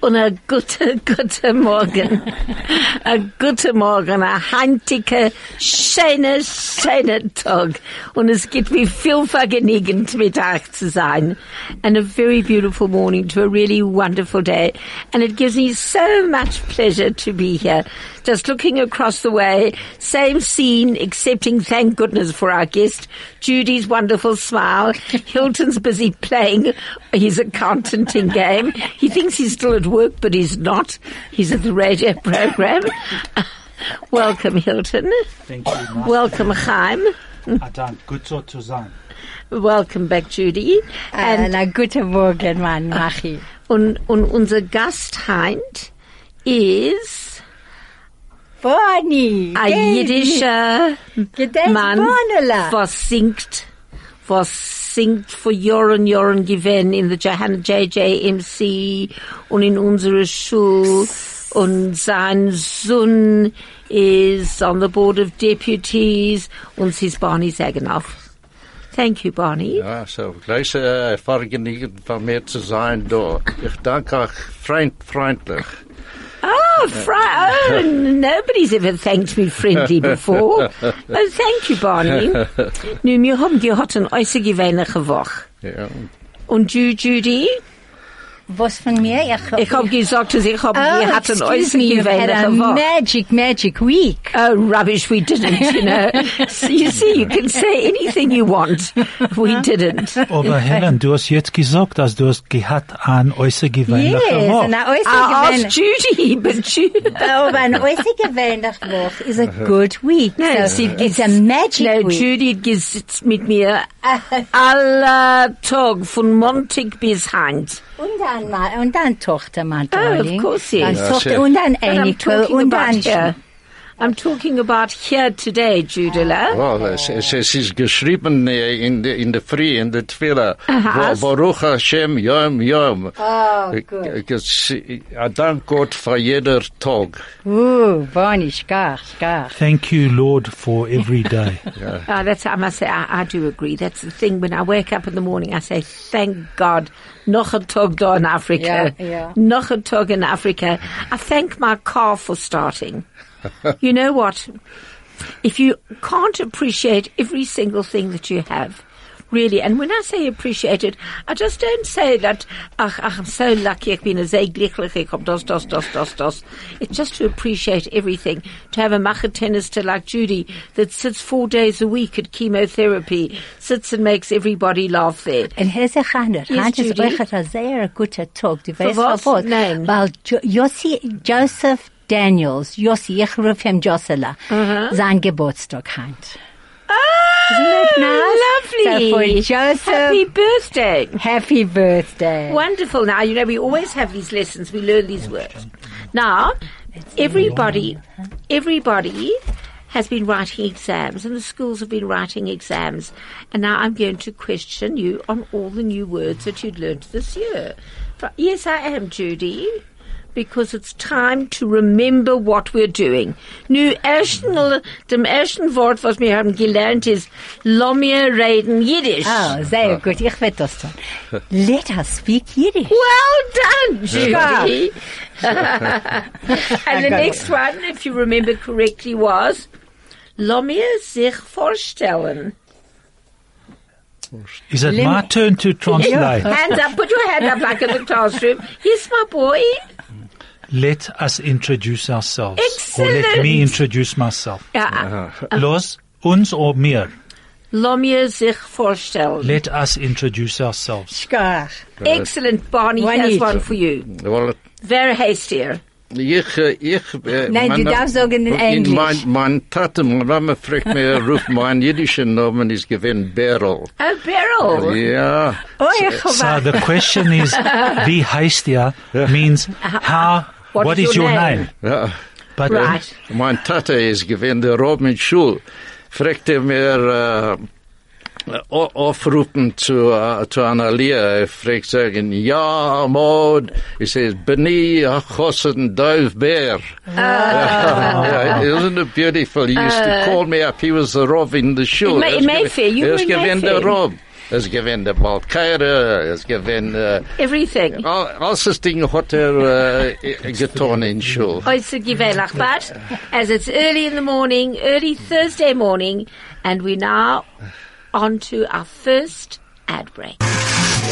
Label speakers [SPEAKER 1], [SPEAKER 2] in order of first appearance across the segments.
[SPEAKER 1] und a gute, gute Morgen. a gute Morgen, a heintige, schöne, schöne Tag. Und es gibt mir viel vergnügend mit euch zu sein. And a very beautiful morning to a really wonderful day. And it gives me so much pleasure to be here. Just looking across the way, same scene, excepting thank goodness for our guest, Judy's wonderful smile. Hilton's busy playing his accountanting game. He thinks he's still at work, but he's not. He's at the radio program. Welcome, Hilton.
[SPEAKER 2] Thank you. Nice
[SPEAKER 1] Welcome, Chaim.
[SPEAKER 2] Adan, good so to sein.
[SPEAKER 1] Welcome back, Judy.
[SPEAKER 3] Ah, and a guten Morgen, Mann, Machi.
[SPEAKER 1] Und, und unser Gast heint ist
[SPEAKER 3] Bonnie.
[SPEAKER 1] ein jüdischer
[SPEAKER 3] Gedenk
[SPEAKER 1] Mann,
[SPEAKER 3] Bonela.
[SPEAKER 1] was singt, was singt vor Jahren, Jahren gewesen in der Johanna JJMC und in unserer Schule. Und sein Sohn is on the board of deputies und sie ist Barney Saganoff. Thank you, Barney.
[SPEAKER 4] Ja, so gleich äh, vergnügen von mir zu sein da. Ich danke euch freund, freundlich.
[SPEAKER 1] Oh, fri- oh, nobody's ever thanked me friendly before. Oh, thank you, Barney. Nu, wir haben gehabt eine äußergewöhnliche Woche.
[SPEAKER 4] Ja.
[SPEAKER 1] Und du, Judy?
[SPEAKER 3] Was von mir? Ich,
[SPEAKER 1] Ich habe gesagt, dass ich habe
[SPEAKER 3] oh,
[SPEAKER 1] gehabt eine
[SPEAKER 3] excuse me, you've had a magic, magic week.
[SPEAKER 1] Oh, rubbish, we didn't, you know. so you see, you can say anything you want. We didn't.
[SPEAKER 2] Aber Helen, du hast jetzt gesagt, dass du hast gehabt an äußergewöhnliche
[SPEAKER 3] Yes,
[SPEAKER 2] Woche.
[SPEAKER 3] and I
[SPEAKER 1] I
[SPEAKER 3] also
[SPEAKER 1] asked Judy, but Judy...
[SPEAKER 3] Aber ein äußergewöhnlich Woche is a good week.
[SPEAKER 1] No,
[SPEAKER 3] so
[SPEAKER 1] see,
[SPEAKER 3] it's a magic
[SPEAKER 1] No,
[SPEAKER 3] week.
[SPEAKER 1] Judy gesitzt mit mir aller Tag von Montag bis Heint.
[SPEAKER 3] Und dann mal, und dann Tochter, mein
[SPEAKER 1] Oh, of
[SPEAKER 3] Darling.
[SPEAKER 1] course, yes.
[SPEAKER 3] Dann
[SPEAKER 4] Ja,
[SPEAKER 3] Tochter,
[SPEAKER 4] schön.
[SPEAKER 3] und dann
[SPEAKER 1] But I'm
[SPEAKER 3] Eniko,
[SPEAKER 1] talking
[SPEAKER 3] und
[SPEAKER 1] about
[SPEAKER 3] dann
[SPEAKER 1] here. I'm talking about here today, Judela.
[SPEAKER 4] Well, es, es, es ist geschrieben äh, in the, in der Früh, in the Tfila.
[SPEAKER 1] Uh-huh.
[SPEAKER 4] Baruch Hashem, Yom, Yom.
[SPEAKER 3] Oh, gut.
[SPEAKER 4] äh, es- äh, Dank Gott für jeder Tag.
[SPEAKER 3] Uh, Bonnie, schkach, schkach.
[SPEAKER 2] Thank you, Lord, for every day.
[SPEAKER 1] Ah, that's, I must say, I, I do agree. That's the thing. When I wake up in the morning, I say, thank God. Noch a tog da in Africa.
[SPEAKER 3] Yeah, yeah.
[SPEAKER 1] Noch a tog in Africa. I thank my car for starting. you know what? If you can't appreciate every single thing that you have, really, and when I say appreciate it, I just don't say that, ach, ach I'm so lucky, ich bin sehr glücklich, ich hab das, das, das, das, das. It's just to appreciate everything. To have a Machetennister like Judy that sits four days a week at chemotherapy, sits and makes everybody laugh there.
[SPEAKER 3] And here's a Chander.
[SPEAKER 1] Yes, Judy.
[SPEAKER 3] euch ein sehr guter Tag. Du weißt
[SPEAKER 1] was? Nein.
[SPEAKER 3] Weil jo Joseph Daniels, Jossi, ich rufe ihm Josela, uh-huh. sein Geburtstag hand.
[SPEAKER 1] Ah, lovely.
[SPEAKER 3] So Joseph,
[SPEAKER 1] Happy birthday.
[SPEAKER 3] happy birthday.
[SPEAKER 1] Wonderful. Now, you know, we always have these lessons. We learn these words. Now, everybody, everybody has been writing exams and the schools have been writing exams. And now I'm going to question you on all the new words that you'd learned this year. Yes, I am, Judy. Because it's time to remember what we're doing. Nu, ersten, dem ersten Wort, was wir haben gelernt, ist, Lomir reden Yiddish.
[SPEAKER 3] Oh, sehr ah. gut. Ich werde das tun. Let us speak Yiddish.
[SPEAKER 1] Well done, Judy. and the next one, if you remember correctly, was Lomir sich vorstellen.
[SPEAKER 2] Is it my turn to translate?
[SPEAKER 1] Hands up, put your hand up like in the classroom. Yes, my boy.
[SPEAKER 2] Let us introduce ourselves. Or let me introduce myself.
[SPEAKER 1] Ja, ah, ah.
[SPEAKER 2] Los, uns or mir.
[SPEAKER 1] Lomir sich vorstellen.
[SPEAKER 2] Let us introduce ourselves.
[SPEAKER 3] Schkach.
[SPEAKER 1] Eh, Excellent, Barney
[SPEAKER 3] One
[SPEAKER 1] has one for you.
[SPEAKER 4] Well,
[SPEAKER 1] Very hastier.
[SPEAKER 4] ich, äh, ich, äh, eh,
[SPEAKER 3] Nein, du
[SPEAKER 4] meine-
[SPEAKER 3] darfst sagen in Englisch.
[SPEAKER 4] Mein, mein Tate, meine Mama fragt mir, ruft mein jüdischen Namen ist gewinn Beryl.
[SPEAKER 1] Oh, Beryl.
[SPEAKER 4] Ja.
[SPEAKER 3] Oh, ich
[SPEAKER 2] So
[SPEAKER 3] habe.
[SPEAKER 2] the question is, wie heißt ihr means how,
[SPEAKER 1] What
[SPEAKER 2] what
[SPEAKER 1] is
[SPEAKER 2] is
[SPEAKER 1] your
[SPEAKER 2] your
[SPEAKER 1] name?
[SPEAKER 2] name?
[SPEAKER 4] Ja.
[SPEAKER 2] But
[SPEAKER 1] Right.
[SPEAKER 4] Mein Tate ist gewinn der Robin Schul. Fragte mir, äh, o- aufrufen zu, äh, zu Analia. Er fragt sagen, ja, Mod. He says, Beni Achosen Dove Bear. Yeah, isn't it beautiful? He used to call me up. He was the Rob in the shul.
[SPEAKER 1] In May- in Mayfair. You
[SPEAKER 4] er
[SPEAKER 1] were
[SPEAKER 4] is
[SPEAKER 1] in
[SPEAKER 4] der
[SPEAKER 1] Mayfair.
[SPEAKER 4] Rob. Es gewinnt der Balkere, es gewinnt, äh,
[SPEAKER 1] Everything.
[SPEAKER 4] all, alles das Ding hat er äh, getan in Schule.
[SPEAKER 1] Oyster Givelach, but as it's early in the morning, early Thursday morning, and we're now on to our first ad break.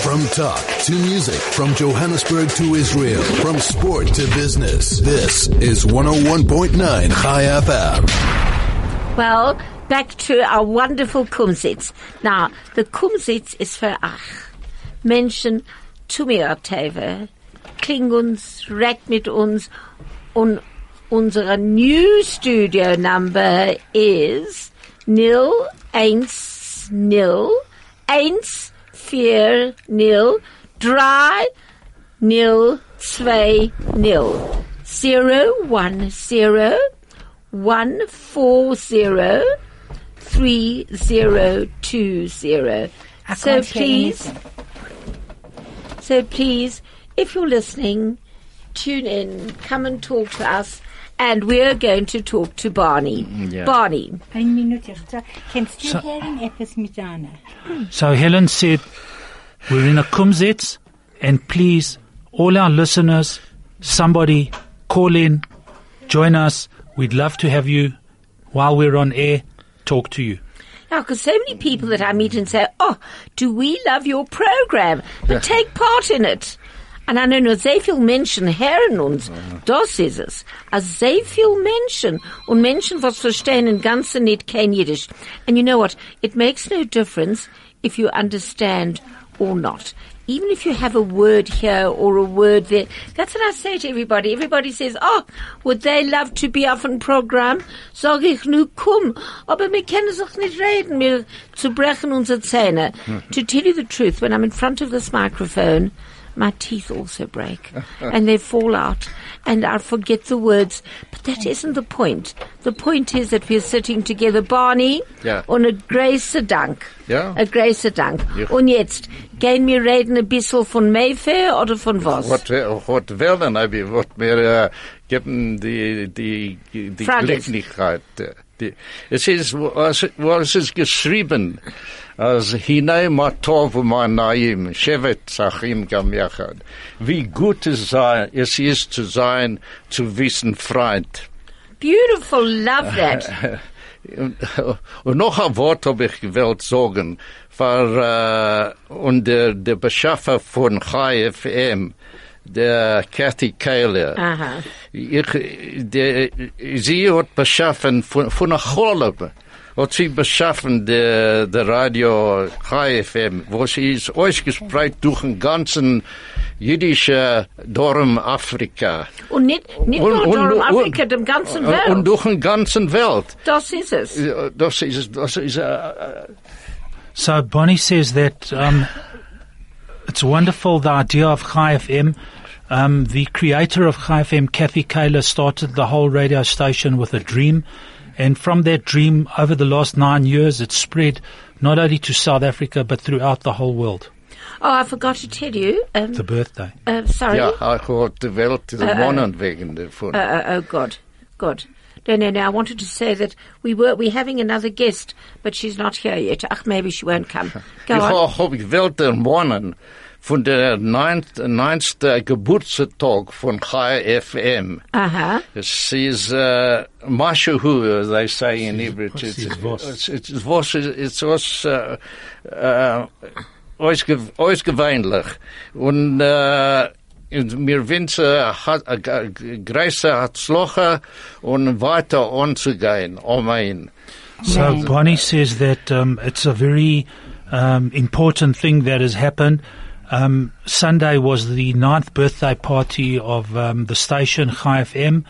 [SPEAKER 5] From talk to music, from Johannesburg to Israel, from sport to business. This is 101.9 Chai FM.
[SPEAKER 1] Well, back to our wonderful Kumzits. Now, the Kumzits is für ach. Menschen zu mir Teve. Kling uns, red mit uns. Und unsere new studio number is nil eins nil eins vier nil drei nil zwei nil zero one zero one four zero three zero two zero.
[SPEAKER 3] I
[SPEAKER 1] So please, so please, if you're listening, tune in, come and talk to us, and we're going to talk to Barney.
[SPEAKER 4] Mm, yeah.
[SPEAKER 1] Barney,
[SPEAKER 3] So,
[SPEAKER 2] So-
[SPEAKER 3] hören etwas mit Anna?
[SPEAKER 2] So Helen said, we're in a kumzits and please, all our listeners, somebody call in, join us. We'd love to have you while we're on air, talk to you.
[SPEAKER 1] Now, because so many people that I meet and say, oh, do we love your program? But take part in it. And I know nur sehr viel Menschen hören uns. Uh-huh. Das ist es. Als sehr viel Menschen. Und Menschen, was verstehen im Ganzen nicht kein Jiddisch. And you know what? It makes no difference if you understand or not. Even if you have a word here or a word there. That's what I say to everybody. Everybody says, oh, would they love to be auf ein Programm? Sag ich nur, komm. Aber wir können sich nicht reden. Wir zu brechen unsere Zähne. To tell you the truth, when I'm in front of this microphone, my teeth also break and they fall out and I forget the words. But that isn't the point. The point is that we're sitting together, Barney,
[SPEAKER 4] Ja.
[SPEAKER 1] und a große Dank.
[SPEAKER 4] Ja.
[SPEAKER 1] A große Dank.
[SPEAKER 4] Ja.
[SPEAKER 1] Und jetzt, gehen wir reden ein bisschen von Mayfair oder von was?
[SPEAKER 4] Wat, wat willen hebben, wat meer uh, geben die, die, die. Gelegenheit. Die, es ist, was, was uh, ist geschrieben, als hinein matov manayim, shevet sachim gam yachad. Wie gut es, sei, es ist zu sein, zu wissen Freund.
[SPEAKER 1] Beautiful, love that.
[SPEAKER 4] Und, und noch ein Wort habe ich gewollt sagen, war äh, uh, und der, der Beschaffer von Chai FM, der Kathy uh, Kaler.
[SPEAKER 1] Aha. Uh-huh.
[SPEAKER 4] Ich, der, sie hat beschaffen von, von der Cholle, hat sie beschaffen der, der Radio Chai FM, wo sie ist ausgespreit durch den ganzen jüdischen Dorm Afrika.
[SPEAKER 1] Oh, und nicht, nicht
[SPEAKER 4] Und-
[SPEAKER 1] nur
[SPEAKER 4] und-
[SPEAKER 1] darum
[SPEAKER 4] und-
[SPEAKER 1] Afrika, dem ganzen
[SPEAKER 4] Und
[SPEAKER 1] Welt.
[SPEAKER 4] durch den ganzen Welt.
[SPEAKER 1] Das ist es.
[SPEAKER 4] Das ist, das ist, äh, eh.
[SPEAKER 2] So Bonnie says that um, it's wonderful the idea of Chai FM. Um, the creator of Chai FM, Kathy Kaler, started the whole radio station with a dream, and from that dream, over the last nine years, it spread not only to South Africa but throughout the whole world.
[SPEAKER 1] Oh, I forgot to tell you. Um,
[SPEAKER 2] The birthday.
[SPEAKER 1] uh, sorry.
[SPEAKER 4] ja, ich hat die Welt gewonnen wegen davon.
[SPEAKER 1] Oh God, God. No, no, no. I wanted to say that we were we having another guest, but she's not here yet. Ach, maybe she won't come. Go
[SPEAKER 4] ich
[SPEAKER 1] on.
[SPEAKER 4] Habe gewählt gewonnen von der neunsten Geburtstag von Chai FM.
[SPEAKER 1] Aha.
[SPEAKER 4] Es ist uh, Mashahu, they say in Hebrew.
[SPEAKER 2] was
[SPEAKER 4] It's,
[SPEAKER 2] is was.
[SPEAKER 4] it's, it's, was, it's was, uh, uh, ausgewöhnlich. Und, uh, mir wünschen eine große Herzloche und weiter anzugehen. Amen.
[SPEAKER 2] So Bonnie says that um, it's a very um, important thing that has happened. Um, Sunday was the ninth birthday party of um, the station Chai FM,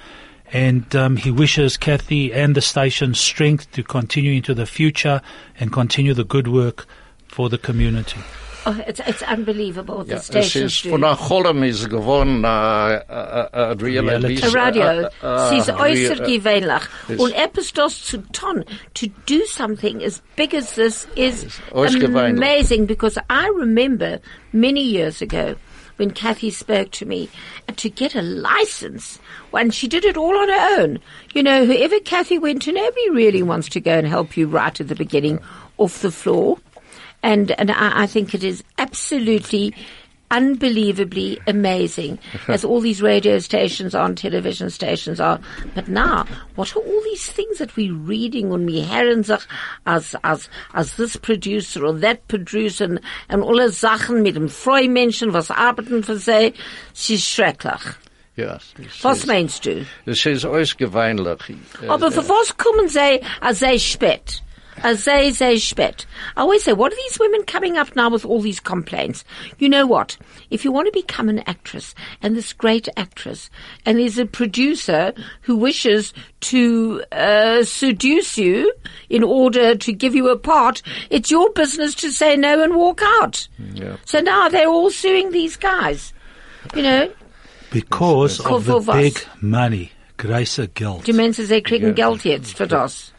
[SPEAKER 2] and um, he wishes Kathy and the station strength to continue into the future and continue the good work for the community.
[SPEAKER 1] Oh, it's it's unbelievable. The
[SPEAKER 4] Ja, es
[SPEAKER 1] stations
[SPEAKER 4] ist
[SPEAKER 1] do.
[SPEAKER 4] von der Cholm ist geworden, äh, eh, eh, eh,
[SPEAKER 2] Reality.
[SPEAKER 1] A radio. Sie ist äußerst
[SPEAKER 4] Re-
[SPEAKER 1] gewöhnlich.
[SPEAKER 4] Ist-
[SPEAKER 1] Und etwas das zu tun, to do something as big as this is amazing because I remember many years ago when Kathy spoke to me and to get a license when she did it all on her own. You know, whoever Kathy went to, nobody really wants to go and help you right at the beginning off the floor. And and I, I think it is absolutely unbelievably amazing as all these radio stations are and television stations are. But now, what are all these things that we're reading on herren sich as, as, as this producer or that producer and, and alle Sachen mit dem Freumenschen, was arbeiten für sie, es ist schrecklich.
[SPEAKER 4] Ja,
[SPEAKER 1] Was meinst du?
[SPEAKER 4] Es ist. Äh,
[SPEAKER 1] Aber für was kommen sie als sie spät? Als sie, sie spät. I always say, what are these women coming up now with all these complaints? You know what? If you want to become an actress, and this great actress, and there's a producer who wishes to uh, seduce you in order to give you a part, it's your business to say no and walk out.
[SPEAKER 4] Yeah.
[SPEAKER 1] So now they're all suing these guys. You know,
[SPEAKER 2] Because of the big money, große Geld.
[SPEAKER 1] die Menschen, sie kriegen Geld jetzt für das.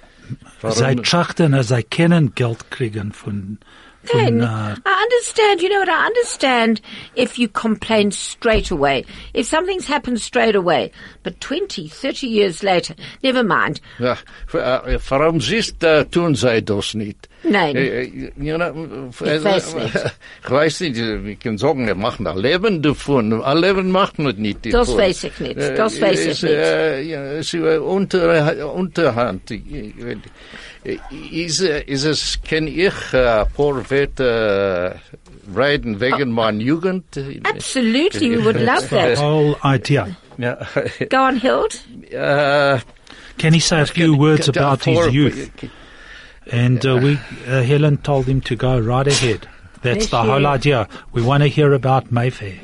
[SPEAKER 2] Zij trachten, als zij kennen Geld kriegen von, von
[SPEAKER 1] Then,
[SPEAKER 2] uh,
[SPEAKER 1] I understand, you know what, I understand if you complain straight away. If something's happened straight away. But 20, 30 years later, never mind.
[SPEAKER 4] Ja, v- warum siehst tun sie das nicht?
[SPEAKER 1] Nein.
[SPEAKER 4] Äh, äh, you know,
[SPEAKER 1] Ich weiß nicht.
[SPEAKER 4] Ich weiß nicht, äh, ich kann sagen, wir machen ein Leben davon. Ein Leben macht man nicht
[SPEAKER 1] Das
[SPEAKER 4] davon.
[SPEAKER 1] weiß ich nicht.
[SPEAKER 4] Äh,
[SPEAKER 1] Das weiß ich
[SPEAKER 4] es,
[SPEAKER 1] nicht.
[SPEAKER 4] Äh, ja, es ist äh, unter, Unterhand. Ich- ich- Ist, äh, ist es, kann ich äh, ein paar Werte äh, reden wegen ah. meiner Jugend?
[SPEAKER 1] Absolutely, we would love
[SPEAKER 2] the
[SPEAKER 1] that.
[SPEAKER 2] whole idea.
[SPEAKER 4] Ja.
[SPEAKER 1] Go on, Hild.
[SPEAKER 4] Äh,
[SPEAKER 2] Can he say a few words about his
[SPEAKER 4] Vor-
[SPEAKER 2] youth? And uh, we, uh, Helen told him to go right ahead. That's the whole idea. We want to hear about Mayfair.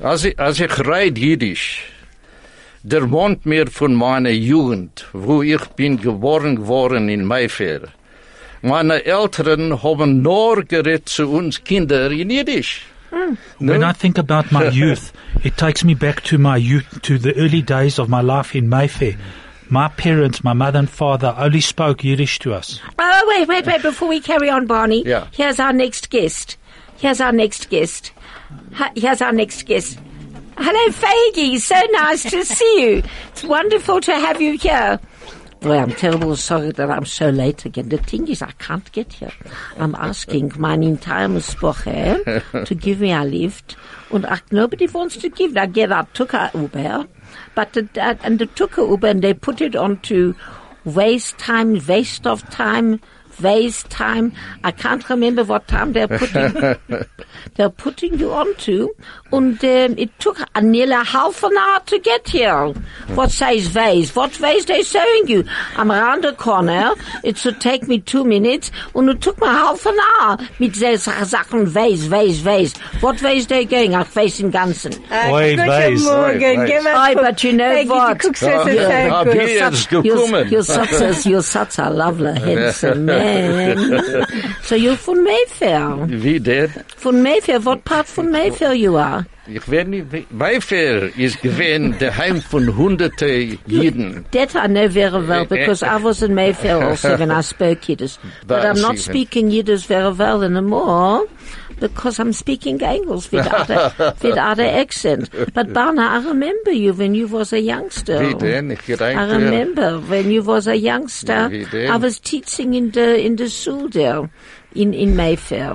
[SPEAKER 4] Als ich, als ich reid Jiddisch, der wohnt mir von meiner Jugend, wo ich bin geboren geworden in Mayfair. Meine Eltern haben nur geredet zu uns Kinder in Jiddisch.
[SPEAKER 2] When I think about my youth, it takes me back to my youth, to the early days of my life in Mayfair. My parents, my mother and father, only spoke Yiddish to us.
[SPEAKER 1] Oh, wait, wait, wait, before we carry on, Barney.
[SPEAKER 4] Yeah.
[SPEAKER 1] Here's our next guest. Here's our next guest. Here's our next guest. Hello, Faggy. So nice to see you. It's wonderful to have you here. Boy, I'm terribly sorry that I'm so late again. The thing is, I can't get here. I'm asking my entire Muspoche to give me a lift, and I, nobody wants to give. I get I took a Uber, but the, uh, and they took a Uber and they put it onto waste time, waste of time, waste time. I can't remember what time they're putting they're putting you onto, and um, it took a nearly half an hour to get here. What says ways? What ways they showing you? I'm around the corner. It should take me two minutes, and it took me half an hour mit den Sachen ways, ways, ways. What ways they going? Ach, ways in Ganzen.
[SPEAKER 2] Oi, weiß.
[SPEAKER 4] Oi,
[SPEAKER 1] but you know what?
[SPEAKER 4] Ja, hab ich jetzt
[SPEAKER 1] You're,
[SPEAKER 4] gekommen.
[SPEAKER 1] you're such a, you're such a lovely, handsome man. so you're from Mayfair.
[SPEAKER 4] Wie der?
[SPEAKER 1] Von Mayfair. What part von Mayfair you are?
[SPEAKER 4] Ich weiß nicht, Mayfair ist gewesen der Heim von hunderte Jiden.
[SPEAKER 1] That I know very well because eh, eh. I was in Mayfair also when I spoke Yiddish. But I'm not speaking Yiddish very well anymore because I'm speaking English without a, without an accent. But Barna, I remember you when you was a youngster.
[SPEAKER 4] Wie denn? Ich
[SPEAKER 1] I
[SPEAKER 4] eh,
[SPEAKER 1] remember when you was a youngster. I was teaching in the in the school there, in in Mayfair.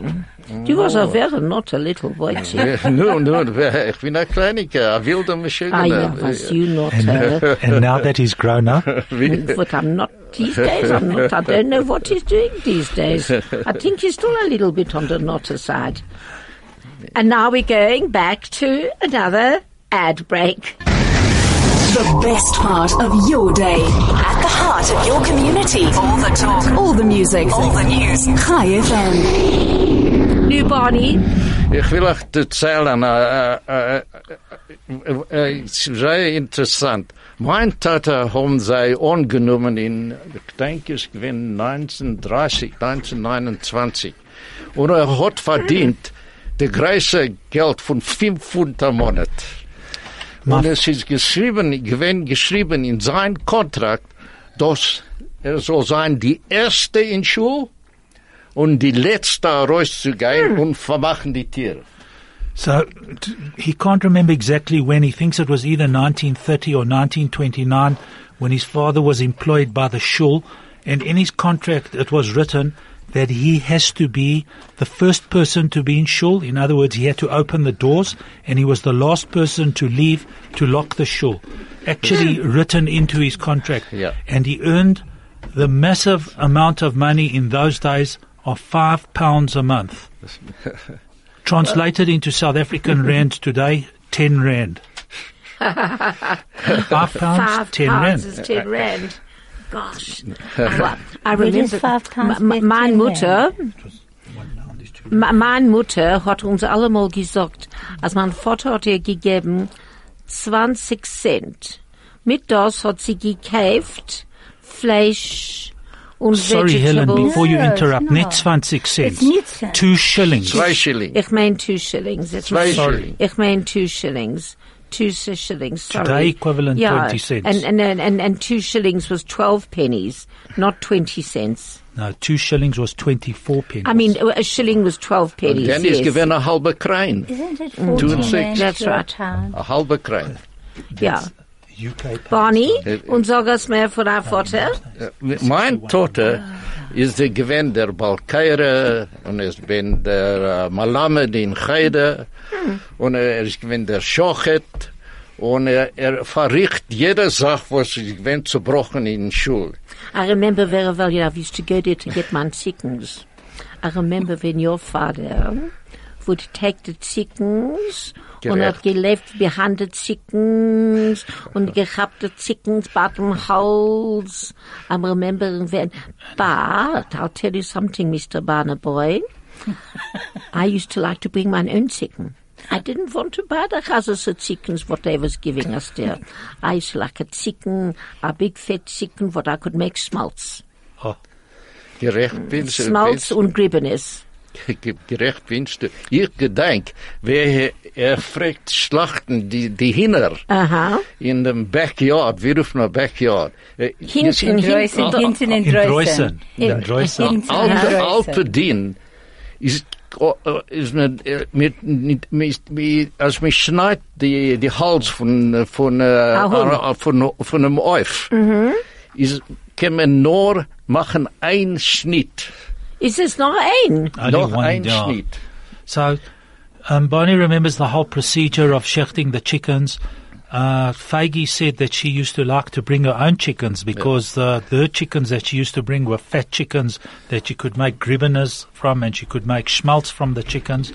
[SPEAKER 1] You was a very not a little boy. too.
[SPEAKER 4] Nun, nun, ich bin ein Kleiniger, ein wilder Maschine.
[SPEAKER 1] Ah, yeah, was you not?
[SPEAKER 2] And,
[SPEAKER 1] Uh,
[SPEAKER 2] and now that he's grown up,
[SPEAKER 1] but I'm not these days. I'm not. I don't know what he's doing these days. I think he's still a little bit on the naughty side. And now we're going back to another ad break.
[SPEAKER 6] The best part of your day. At the heart of your community. All the talk. All the music. All the news. High FM.
[SPEAKER 1] New Barney.
[SPEAKER 4] Ich will euch erzählen, äh, äh, äh, äh, äh, es ist sehr interessant. Mein Vater haben sie angenommen in, ich denke, es gewesen 1930, 1929. Und er hat verdient das größte Geld von 500 Monat. Und es ist geschrieben, geschrieben in sein Kontrakt, dass er soll sein die erste in Schule und die letzte rauszugehen und vermachen die Tiere.
[SPEAKER 2] So he can't remember exactly when. He thinks it was either 1930 or 1929 when his father was employed by the shul. And in his contract, it was written that he has to be the first person to be in shul. In other words, he had to open the doors and he was the last person to leave to lock the shul. Actually hmm. written into his contract.
[SPEAKER 4] Yeah.
[SPEAKER 2] And he earned the massive amount of money in those days of five pounds a month. Translated into South African rand today, ten rand. five pounds,
[SPEAKER 1] Five
[SPEAKER 2] ten
[SPEAKER 1] pounds
[SPEAKER 2] rand.
[SPEAKER 1] is ten rand. Gosh. I, I
[SPEAKER 3] Wie
[SPEAKER 1] remember,
[SPEAKER 3] is five pounds
[SPEAKER 1] m-
[SPEAKER 3] with
[SPEAKER 1] mein
[SPEAKER 3] 10
[SPEAKER 1] Mutter, Ma- Meine Mutter hat uns allemal gesagt, als mein Vater hat ihr gegeben 20 Cent. Mit das hat sie gekauft Fleisch und
[SPEAKER 2] Sorry, Helen,
[SPEAKER 1] Vegetables.
[SPEAKER 2] before you
[SPEAKER 3] No, it's
[SPEAKER 2] interrupt,
[SPEAKER 3] not.
[SPEAKER 2] net 20 cents.
[SPEAKER 3] It's niet cents.
[SPEAKER 2] Two shillings.
[SPEAKER 4] Zwei Schilling.
[SPEAKER 1] Ich mein two shillings. Ich
[SPEAKER 4] Zwei
[SPEAKER 1] mein-
[SPEAKER 4] Schilling.
[SPEAKER 1] Ich mein two shillings. Two shillings, sorry.
[SPEAKER 2] Today equivalent
[SPEAKER 1] yeah,
[SPEAKER 2] 20 cents.
[SPEAKER 1] And, and, and, and two shillings was 12 pennies, not 20 cents.
[SPEAKER 2] No, two shillings was 24 pennies.
[SPEAKER 1] I mean, a shilling was 12 pennies.
[SPEAKER 4] Dann ist
[SPEAKER 1] yes.
[SPEAKER 4] gewesen ein halber Krein.
[SPEAKER 3] Isn't it mm.
[SPEAKER 4] Two
[SPEAKER 3] 14
[SPEAKER 4] and six.
[SPEAKER 1] That's
[SPEAKER 3] right. a
[SPEAKER 1] right.
[SPEAKER 3] pound?
[SPEAKER 4] Ein halber Krein.
[SPEAKER 1] Ja.
[SPEAKER 2] UK
[SPEAKER 1] Barney, und sag es mir von deinem Vater.
[SPEAKER 4] Mein Tochter ist der gewesen der Balkaire und es bin der uh, Malamed in Heide und er ist gewesen der Schochet und er, er verricht jede Sache, was ist gewesen zerbrochen in Schule.
[SPEAKER 1] I remember very well, know, I used to go there to get my chickens. I remember when your father would take the chickens und
[SPEAKER 4] Gerecht.
[SPEAKER 1] hat gelebt behind the chickens und gehabt the chickens by the Hals. I'm remembering when, but I'll tell you something, Mr. Barnaboy. I used to like to bring my own chicken. I didn't want to buy the houses of chickens what they was giving us there. I used to like a chicken, a big fat chicken what I could make schmaltz.
[SPEAKER 2] Oh,
[SPEAKER 4] Gerecht du.
[SPEAKER 1] Schmalz und Gribbenes.
[SPEAKER 4] Gerecht binst du. Ich gedenk, wer er fragt Schlachten, die, die Hinner
[SPEAKER 1] Aha.
[SPEAKER 4] in dem Backyard, wir rufen ein Backyard. Äh,
[SPEAKER 1] Hinten,
[SPEAKER 3] In
[SPEAKER 1] hinten.
[SPEAKER 3] Dreusen, hinten in
[SPEAKER 2] in
[SPEAKER 3] Dreusen.
[SPEAKER 2] Dreusen. In Dreusen.
[SPEAKER 3] Hinten in
[SPEAKER 4] Alte,
[SPEAKER 3] Dreusen.
[SPEAKER 4] alte Dien ist, oh, äh, ist mit, äh, mit, mit, mit, mit, als mich schneit die, die Hals von, äh, von, äh,
[SPEAKER 1] Ahund.
[SPEAKER 4] äh, von, von einem Euf, ist, kann man nur machen ein Schnitt.
[SPEAKER 1] Ist es not ein?
[SPEAKER 2] Only
[SPEAKER 4] noch
[SPEAKER 2] one,
[SPEAKER 4] ein
[SPEAKER 2] yeah.
[SPEAKER 4] Schnitt.
[SPEAKER 2] So, um, Barney remembers the whole procedure of shechting the chickens. Uh, Feige said that she used to like to bring her own chickens because the, the chickens that she used to bring were fat chickens that she could make gribbenes from and she could make schmaltz from the chickens.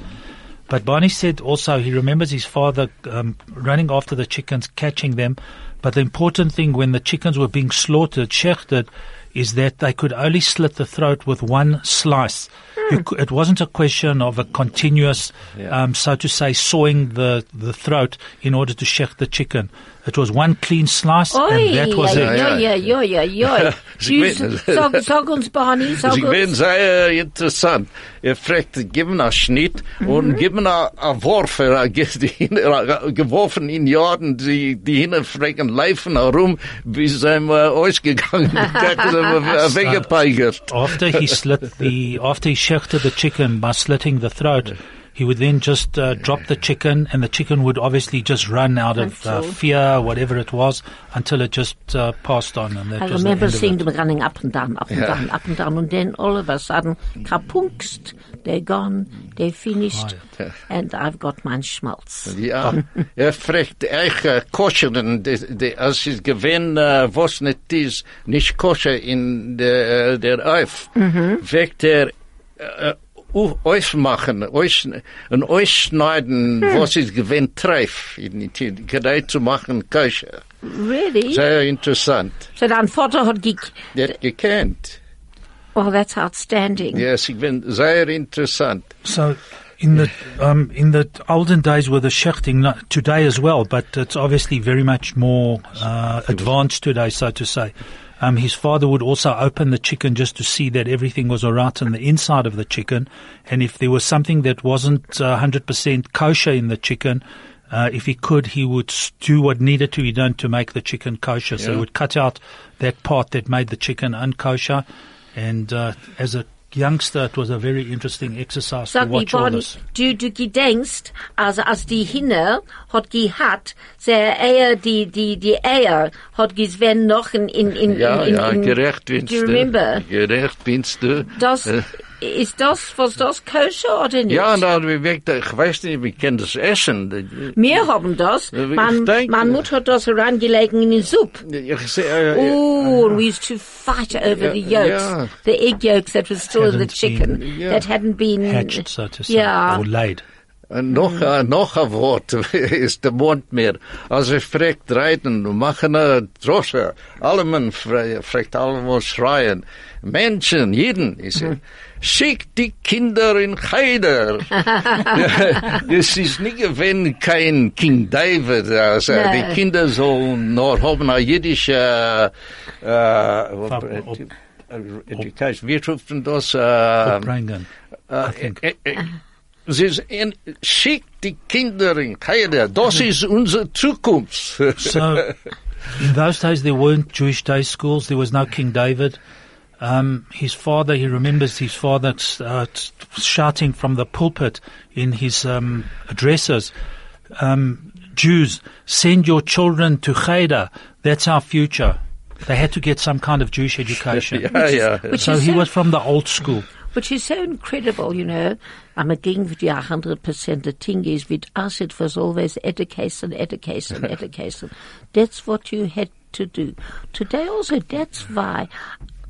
[SPEAKER 2] But Barney said also he remembers his father um, running after the chickens, catching them. But the important thing when the chickens were being slaughtered, shechted, is that they could only slit the throat with one slice. You it wasn't a question of a continuous, um, so to say, sawing the, the throat in order to shecht the chicken. It was one clean slice,
[SPEAKER 1] Oi,
[SPEAKER 2] and that was
[SPEAKER 1] ja,
[SPEAKER 2] it.
[SPEAKER 1] ja, ja, ja, ja, ja.
[SPEAKER 4] Sie
[SPEAKER 1] Tschüss.
[SPEAKER 4] wissen.
[SPEAKER 1] Sag, sag uns, Barney,
[SPEAKER 4] Ich
[SPEAKER 1] sag
[SPEAKER 4] bin
[SPEAKER 1] uns.
[SPEAKER 4] sehr interessant. Er fragt, gib mir einen Schnitt und gib mir einen Wurf. Er hat ge- die Hinne- geworfen in Jahren, die, die hinten fragen, laufen herum, bis sie ihm äh, ausgegangen, Kacken sie ihm, äh, weggepeigert.
[SPEAKER 2] After he slit the, after he shechted the chicken by slitting the throat, he would then just uh, drop the chicken, and the chicken would obviously just run out of uh, fear, whatever it was, until it just uh, passed on, and that
[SPEAKER 1] I
[SPEAKER 2] was
[SPEAKER 1] remember
[SPEAKER 2] of
[SPEAKER 1] seeing them running up and down, up and down, up and down, and then all of a sudden, kapunkst, they're gone, they're finished, and I've got my Schmalz.
[SPEAKER 4] Ja, er fragt euch koscheren, de, de, als es gewinn, äh, was nicht ist, nicht koscher in der, äh, der Eif, wegt er, äh, uh, ausmachen, aus, und ausschneiden, was es gewinn treif, in die gedei zu machen, koscher.
[SPEAKER 1] Really?
[SPEAKER 4] Sehr interessant.
[SPEAKER 1] So dein Vater hat gek...
[SPEAKER 4] Der hat gekannt.
[SPEAKER 1] Oh, that's outstanding.
[SPEAKER 4] Ja, ich bin sehr interessant.
[SPEAKER 2] So, in the um, in the olden days with the shechting, not today as well, but it's obviously very much more uh, advanced today, so to say. Um, his father would also open the chicken just to see that everything was alright on the inside of the chicken, and if there was something that wasn't uh, 100% kosher in the chicken, uh, if he could, he would do what needed to be done to make the chicken kosher. So he would cut out that part that made the chicken unkosher, and uh, as a youngster, it was a very interesting exercise to
[SPEAKER 1] Sag mir,
[SPEAKER 2] watch all
[SPEAKER 1] Barney,
[SPEAKER 2] this.
[SPEAKER 1] du, du gedenkst, also als die Hinne hat gehabt, sehr eher die, die, die Eier hat geswen noch in, in, in,
[SPEAKER 4] Ja,
[SPEAKER 1] in,
[SPEAKER 4] ja,
[SPEAKER 1] in,
[SPEAKER 4] gerecht
[SPEAKER 1] Do
[SPEAKER 4] binst
[SPEAKER 1] you
[SPEAKER 4] du.
[SPEAKER 1] remember?
[SPEAKER 4] Gerecht binst du.
[SPEAKER 1] Das,
[SPEAKER 4] eh.
[SPEAKER 1] Ist das, was das koscher oder nicht?
[SPEAKER 4] Ja, na, ich weiß nicht, wie kann das essen?
[SPEAKER 1] Wir haben das. Man,
[SPEAKER 4] denke-
[SPEAKER 1] meine Mutter hat das herangelegen in den Suppe.
[SPEAKER 4] Äh,
[SPEAKER 1] Oh, and we used to fight over the yolks,
[SPEAKER 4] yeah.
[SPEAKER 1] the egg yolks that was still in the chicken,
[SPEAKER 2] been-
[SPEAKER 4] Yeah.
[SPEAKER 1] that hadn't been
[SPEAKER 2] Hatched, so to say,
[SPEAKER 1] Yeah.
[SPEAKER 2] or laid.
[SPEAKER 4] En nog, uh, nog een woord is de mond meer. Als je vreekt rijden, maken een drosse. Allemaal vreekt allemaal schreien. Menschen, jeden, is het. Schick die Kinder in Geider. Es ist nicht gewesen kein King David. Also eh,
[SPEAKER 1] Nee.
[SPEAKER 4] Die Kinder sollen nur haben eine jüdische äh, eh, eh,
[SPEAKER 2] Ob-
[SPEAKER 4] äh, Education. Wie ruft man das? Äh,
[SPEAKER 2] Upbringing. I think.
[SPEAKER 4] Sie ist schickt die Kinder in Heide. Das ist unsere Zukunft.
[SPEAKER 2] So, in those days, there weren't Jewish day schools. There was no King David. Um, his father, he remembers his father uh, shouting from the pulpit in his um, addresses, um, Jews, send your children to Cheder. That's our future. They had to get some kind of Jewish education.
[SPEAKER 4] ja, ja.
[SPEAKER 1] Which
[SPEAKER 2] So
[SPEAKER 1] is
[SPEAKER 2] he
[SPEAKER 1] so-
[SPEAKER 2] was from the old school.
[SPEAKER 1] which is so incredible, you know. I'm again with you a hundred percent. The thing is, with us, it was always education, education, education. That's what you had to do. Today also, that's why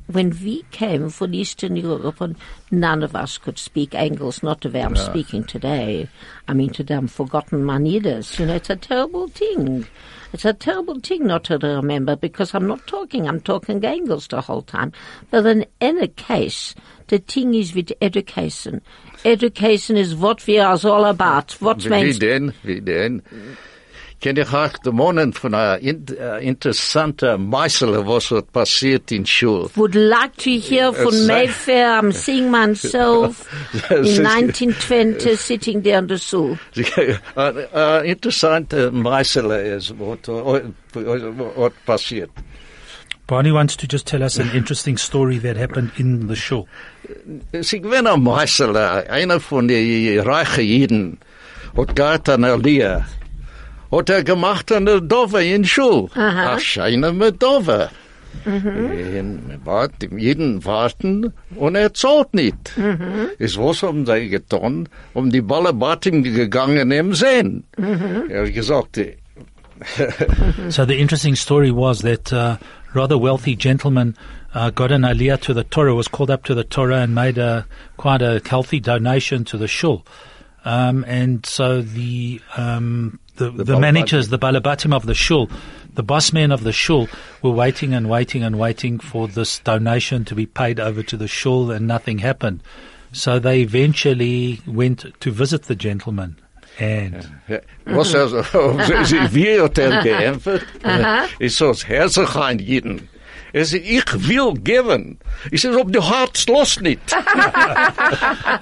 [SPEAKER 1] when we came from Eastern Europe, and none of us could speak English, not the way I'm speaking today. I mean, today I'm forgotten my. You know, it's a terrible thing. It's a terrible thing not to remember because I'm not talking, I'm talking English the whole time. But in any case, the thing is with education. Education is what we are all about. What
[SPEAKER 4] Wie
[SPEAKER 1] means
[SPEAKER 4] denn? Wie denn? Ken ich auch den Monen von einer in, äh, eh, interessanten Meißel, was hat passiert in Schule.
[SPEAKER 1] would like to hear from
[SPEAKER 4] Yes.
[SPEAKER 1] Mayfair. I'm seeing myself in 1920 sitting there on the stool.
[SPEAKER 4] Ein ein eh, eh, interessanter Meißel ist, was was passiert.
[SPEAKER 2] Barney wants to just tell us an interesting story that happened in the show.
[SPEAKER 4] Es ich bin ein Meißel, einer von den reichen Jiden, hat gehabt an Elia. Hat er gemacht an der Dove in Schul.
[SPEAKER 1] Aha.
[SPEAKER 4] Ach, scheine mit Dove. Und wir jeden warten und er zahlt nicht. Ist was haben sie getan? Um die Ballabatim gegangen im Sehen. Er hat gesagt, äh,
[SPEAKER 2] So the interesting story was that uh, rather wealthy gentleman uh, got an aliyah to the Torah, was called up to the Torah and made a quite a healthy donation to the shul. Um, and so the um, the, the,
[SPEAKER 4] Balabatim.
[SPEAKER 2] managers, the balabatim of the shul, the boss men of the shul, were waiting and waiting and waiting for this donation to be paid over to the shul, and nothing happened. So they eventually went to visit the gentleman, and
[SPEAKER 4] was er, sie- wie hat er geämpft? Ich so, herzlich ein Jeden. Er sagt, ich will geben. Ich sage, ob du hast, los nicht.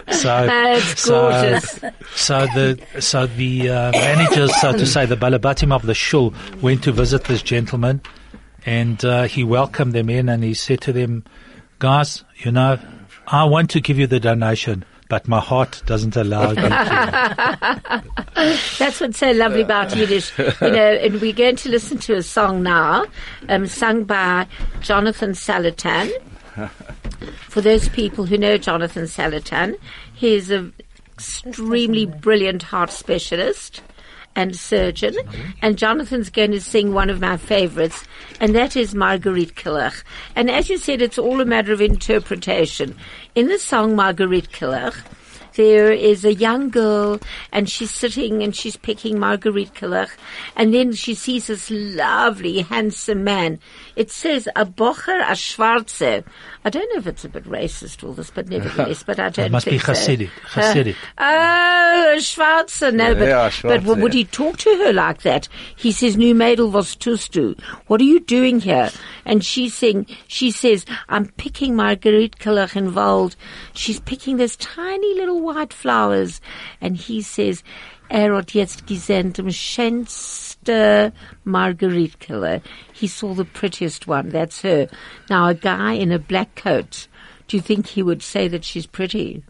[SPEAKER 2] So,
[SPEAKER 1] That's
[SPEAKER 2] so,
[SPEAKER 1] gorgeous.
[SPEAKER 2] so the so the uh, managers, so to say, the balabatim of the shul went to visit this gentleman, and uh, he welcomed them in, and he said to them, "Guys, you know, I want to give you the donation." But my heart doesn't allow.
[SPEAKER 1] That's what's so lovely about Yiddish. You know, and we're going to listen to a song now, um, sung by Jonathan Salatan. For those people who know Jonathan Salatan, he's an extremely brilliant heart specialist and surgeon. And Jonathan's going to sing one of my favorites, and that is Marguerite Killach. And as you said, it's all a matter of interpretation. In the song Marguerite Killach, there is a young girl and she's sitting and she's picking Marguerite Killach and then she sees this lovely, handsome man. It says a bocher, a schwarze. I don't know if it's a bit racist, all this, but nevertheless, but I don't
[SPEAKER 2] must be
[SPEAKER 1] think so.
[SPEAKER 2] Hasidic, Hasidic.
[SPEAKER 1] Oh, a schwarze. No, but,
[SPEAKER 4] Yeah,
[SPEAKER 1] but
[SPEAKER 4] schwarze,
[SPEAKER 1] would he talk to her like that? He says, Nu Mädel, was tust du? What are you doing here? And she's saying, she says, I'm picking Marguerite Killach in Wald. She's picking those tiny little white flowers. And he says, er hat jetzt gesehen dem schönste Marguerite Killer. He saw the prettiest one. That's her. Now, a guy in a black coat, do you think he would say that she's pretty?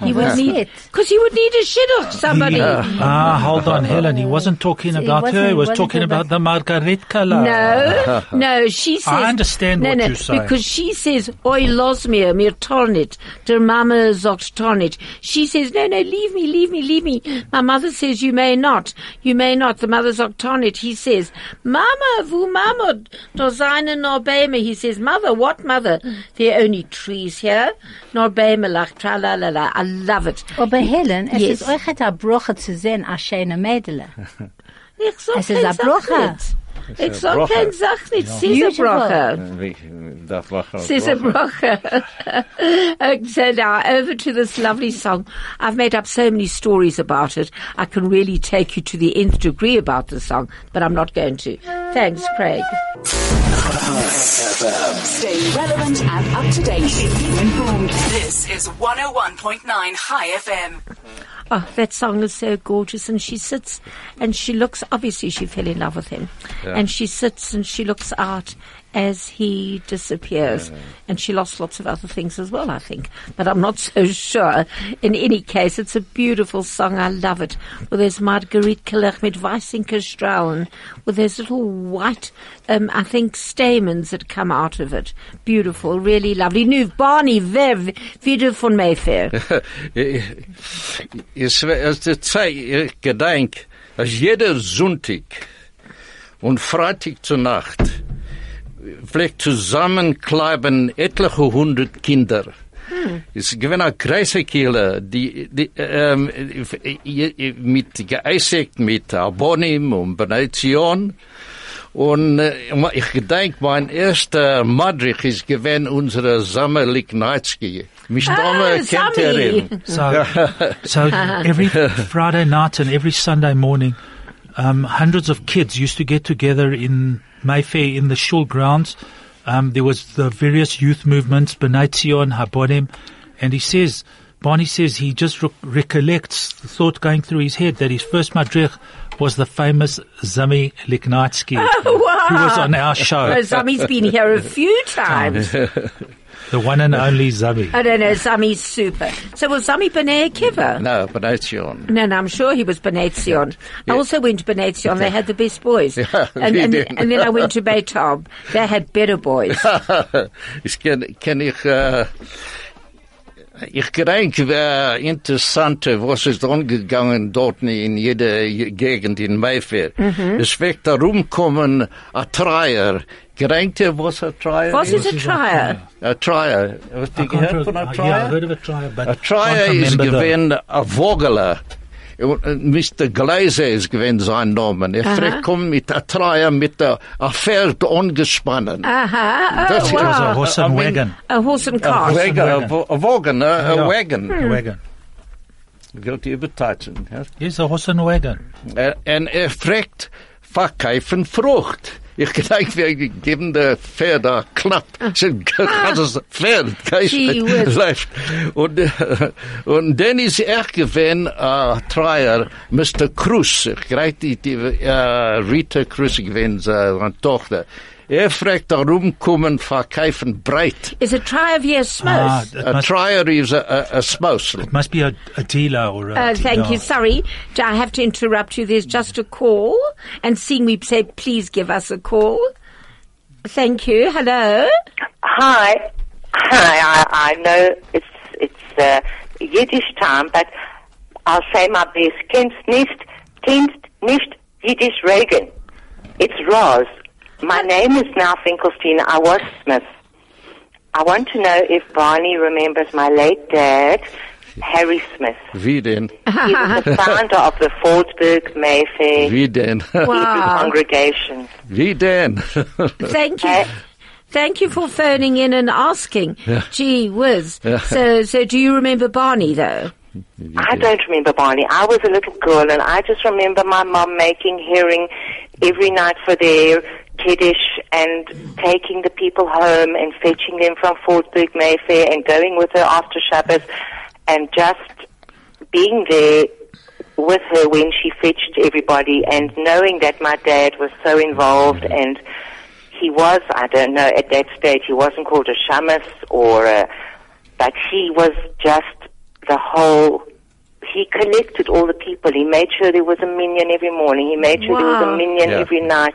[SPEAKER 1] He would need
[SPEAKER 3] it?
[SPEAKER 1] because he would need a shidduch. Somebody.
[SPEAKER 2] Ah, hold on, Helen. He wasn't talking about
[SPEAKER 3] wasn't-
[SPEAKER 2] her. He was talking
[SPEAKER 3] about-
[SPEAKER 2] the Margaret color.
[SPEAKER 1] No, no, she says.
[SPEAKER 2] I understand
[SPEAKER 1] no,
[SPEAKER 2] what
[SPEAKER 1] no,
[SPEAKER 2] you say.
[SPEAKER 1] Because she says, Oi, los mir, mir tornit. Der Mama sagt tornit. She says, no, no, leave me, leave me, leave me. My mother says, you may not. You may not. The mother sagt tornit. He says, Mama, wo Mama? Da seine nor Bäume. He says, mother, what mother? There are only trees here. Nor Bäume lach, tra la la la. Love it.
[SPEAKER 3] Aber Helen, es
[SPEAKER 1] Yes.
[SPEAKER 3] ist euch ein Bruch zu sehen, a schöne Mädel.
[SPEAKER 1] Ich sag
[SPEAKER 3] Es ist a Broche.
[SPEAKER 1] Sach nicht. Ich sag
[SPEAKER 4] Broche.
[SPEAKER 1] kein Sach nicht. Sie ist a
[SPEAKER 3] Beautiful.
[SPEAKER 1] Broche.
[SPEAKER 4] Wie- das war auch
[SPEAKER 1] Says a
[SPEAKER 4] Woche.
[SPEAKER 1] brocha. so now over to this lovely song. I've made up so many stories about it. I can really take you to the nth degree about the song, but I'm not going to. Thanks, Craig.
[SPEAKER 6] Stay relevant and up to date. Keep informed. This is 101.9 Chai FM.
[SPEAKER 1] Oh, that song is so gorgeous. And she sits and she looks, obviously she fell in love with him. And she sits and she looks out as he disappears. And she lost lots of other things as well, I think. But I'm not so sure. In any case, it's a beautiful song. I love it. Well, there's Marguerite Kelech mit weißinke Strahlen with those little white, um, I think, stamens that come out of it. Beautiful, really lovely. Nu, Barney, Vev, wieder von Mayfair.
[SPEAKER 4] Es ist die Zeit, ich gedenk, dass jeder Sonntag und Freitag zur Nacht vielleicht zusammenkleiben etliche hundert Kinder. Es gewinnt eine große Kehle, die, die ähm, mit geeisigt mit Abonim und Benedition. Und äh, ich gedenk, mein erster Madrich ist gewesen unsere Sammer Lignaitsky. Mich Dame kennt er
[SPEAKER 1] Sammy.
[SPEAKER 4] ihn.
[SPEAKER 2] So, so every Friday night and every Sunday morning, um, hundreds of kids used to get together in Mayfair in the shul grounds. Um, there was the various youth movements, B'nai Zion, Habonim, and he says, Barney says he just re- recollects the thought going through his head that his first madrich was the famous Zami Liknaitsky, who was on our
[SPEAKER 1] Oh,
[SPEAKER 2] show,
[SPEAKER 1] Zami's been here a few times.
[SPEAKER 2] the one and only Zami.
[SPEAKER 1] I don't know, Zami's super. So was Zami Bnei Akiva?
[SPEAKER 4] No, B'nai Zion.
[SPEAKER 1] No, no, I'm sure he was B'nai Zion. I also went to B'nai Zion. They had the best boys.
[SPEAKER 4] Yeah,
[SPEAKER 1] and, and,
[SPEAKER 4] did.
[SPEAKER 1] and then I went to Beethoven. They had better boys.
[SPEAKER 4] ich kenn, kenn ich, uh, äh, ich gedenk, äh, interessante, was ist angegangen dort in jeder Gegend in Mayfair. Es wird da rumkommen, a Trier. Gedenkt ihr, was a Trier
[SPEAKER 1] Was is a trier?
[SPEAKER 4] A Trier. Hast du gehört von
[SPEAKER 2] re-
[SPEAKER 4] a
[SPEAKER 2] yeah, I
[SPEAKER 4] Trier?
[SPEAKER 2] heard of a trier, but
[SPEAKER 4] A Trier ist gewesen a Vogeler. Und, Mr. Glaser ist gewesen sein Name. Er fragt, komm mit a Trier mit a, a Pferd angespannen.
[SPEAKER 1] Aha. Oh,
[SPEAKER 4] Das ist
[SPEAKER 2] It was a
[SPEAKER 1] wow.
[SPEAKER 2] horse and
[SPEAKER 4] I mean-
[SPEAKER 2] wagon.
[SPEAKER 1] A horse and
[SPEAKER 4] A
[SPEAKER 1] cart.
[SPEAKER 4] wagon, a, wo- a wagon, a, a wagon.
[SPEAKER 2] A wagon.
[SPEAKER 4] Wilt ihr beteilen, ja?
[SPEAKER 2] Yes, a horse and wagon.
[SPEAKER 4] En er fragt, verkaufen Frucht. Ich gedenk, wir geben der Pferd a Klapp. So, das ist Pferd,
[SPEAKER 1] Gee whiz.
[SPEAKER 4] läuft. Und, äh, und dann ist er gewesen, äh, Treier, Mr. Cruz. Ich greif die, die, äh, Rita Cruz gewesen, seine Tochter. Er fragt, darum kommen, verkaufen breit.
[SPEAKER 1] Is a trier via
[SPEAKER 2] Ah,
[SPEAKER 1] Smos?
[SPEAKER 2] it
[SPEAKER 4] A
[SPEAKER 2] must,
[SPEAKER 4] trier is a, a, a spousal.
[SPEAKER 2] it must be a, a dealer or a.
[SPEAKER 1] Uh, thank you. Sorry, I have to interrupt you. There's just a call, and seeing we say, please give us a call. Thank you. Hello.
[SPEAKER 7] Hi. Hi. I, I know it's it's uh, Yiddish time, but I'll say my best. Kennst nicht, kennst nicht Yiddish Reagan. It's Roz. My name is now Finkelstein. I was Smith. I want to know if Barney remembers my late dad, Harry Smith.
[SPEAKER 4] Wie denn?
[SPEAKER 7] He was the founder of the Fordsburg Mayfair
[SPEAKER 4] Wie denn?
[SPEAKER 7] Hebrew
[SPEAKER 1] Wow.
[SPEAKER 7] congregation.
[SPEAKER 4] Wie denn?
[SPEAKER 1] Thank you.
[SPEAKER 7] Uh,
[SPEAKER 1] Thank you for phoning in and asking. Gee whiz.
[SPEAKER 4] Yeah.
[SPEAKER 1] So, so do you remember Barney though?
[SPEAKER 7] I don't remember Barney. I was a little girl, and I just remember my mum making herring every night for their kiddish and taking the people home and fetching them from Fordsburg Mayfair and going with her after Shabbos and just being there with her when she fetched everybody and knowing that my dad was so involved and he was, I don't know, at that stage he wasn't called a shamus or a, but he was just the whole. He collected all the people. He made sure there was a minion every morning. He made sure there was a minion
[SPEAKER 4] Yeah.
[SPEAKER 7] every night.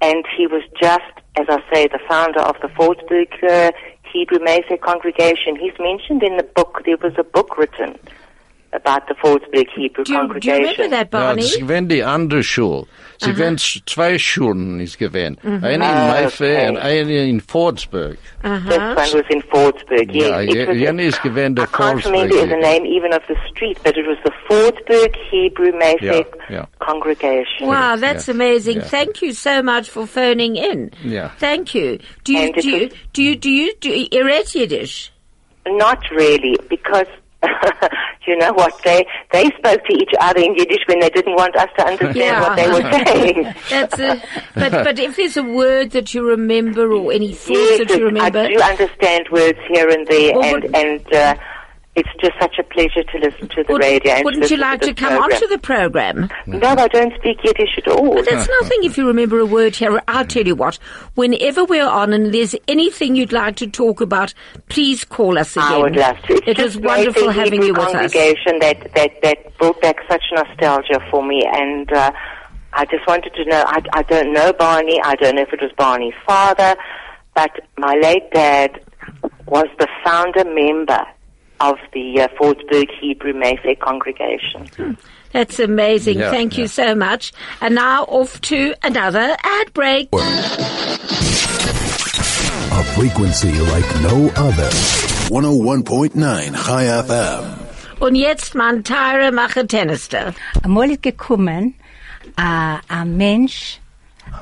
[SPEAKER 7] And he was just, as I say, the founder of the Fordsburg uh, Hebrew Mayfair congregation. He's mentioned in the book, there was a book written about the Fordsburg Hebrew
[SPEAKER 1] Do you, do you remember that, Barney?
[SPEAKER 4] es gewinnt die andere Schule. Sie gewinnt zwei Schulen, ist gewinnt.
[SPEAKER 1] Mhm.
[SPEAKER 4] Eine in
[SPEAKER 7] Ah,
[SPEAKER 4] Mayfair
[SPEAKER 7] okay.
[SPEAKER 4] und eine in Fordsburg.
[SPEAKER 7] This one was in Fordsburg, yes.
[SPEAKER 4] Ja,
[SPEAKER 7] It
[SPEAKER 4] je-
[SPEAKER 7] was-
[SPEAKER 4] jene ist gewinnt
[SPEAKER 7] I can't remember the name even of the street, but it was the Fordsburg Hebrew Mayfair
[SPEAKER 4] Yeah, yeah.
[SPEAKER 7] congregation.
[SPEAKER 1] Wow, that's
[SPEAKER 4] Yeah,
[SPEAKER 1] amazing.
[SPEAKER 4] yeah.
[SPEAKER 1] Thank you so much for phoning in.
[SPEAKER 4] Yeah.
[SPEAKER 1] Thank you. Do you,
[SPEAKER 7] And it
[SPEAKER 1] do you,
[SPEAKER 7] was-
[SPEAKER 1] do you, do you, do you, Eret Yiddish?
[SPEAKER 7] Not really, because you know what they they spoke to each other in Yiddish when they didn't want us to understand
[SPEAKER 1] Yeah.
[SPEAKER 7] what they were saying.
[SPEAKER 1] That's a, but, but if there's a word that you remember or any thoughts
[SPEAKER 7] yes,
[SPEAKER 1] that you
[SPEAKER 7] it- I
[SPEAKER 1] remember,
[SPEAKER 7] do understand words here and there,
[SPEAKER 1] Well,
[SPEAKER 7] and and uh, it's just such a pleasure to listen to the
[SPEAKER 1] would,
[SPEAKER 7] radio.
[SPEAKER 1] Wouldn't you like
[SPEAKER 7] to
[SPEAKER 1] to come
[SPEAKER 7] program.
[SPEAKER 1] onto the program?
[SPEAKER 7] No, I don't speak Yiddish at all.
[SPEAKER 1] But that's nothing if you remember a word here. I'll tell you what, whenever we're on and there's anything you'd like to talk about, please call us again.
[SPEAKER 7] I would love to. It's
[SPEAKER 1] It was wonderful having you with us.
[SPEAKER 7] that, that, that brought back such nostalgia for me. And uh, I just wanted to know, I, I don't know Barney. I don't know if it was Barney's father, but my late dad was the founder member of the uh, Fordsburg Hebrew Mayfair congregation.
[SPEAKER 1] That's amazing.
[SPEAKER 4] Yeah,
[SPEAKER 1] Thank you so much. And now off to another ad break.
[SPEAKER 5] A frequency like no other. 101.9 Chai FM.
[SPEAKER 1] Und jetzt mein teurer Macher-Tennister.
[SPEAKER 3] Einmal ist gekommen, äh, ein Mensch,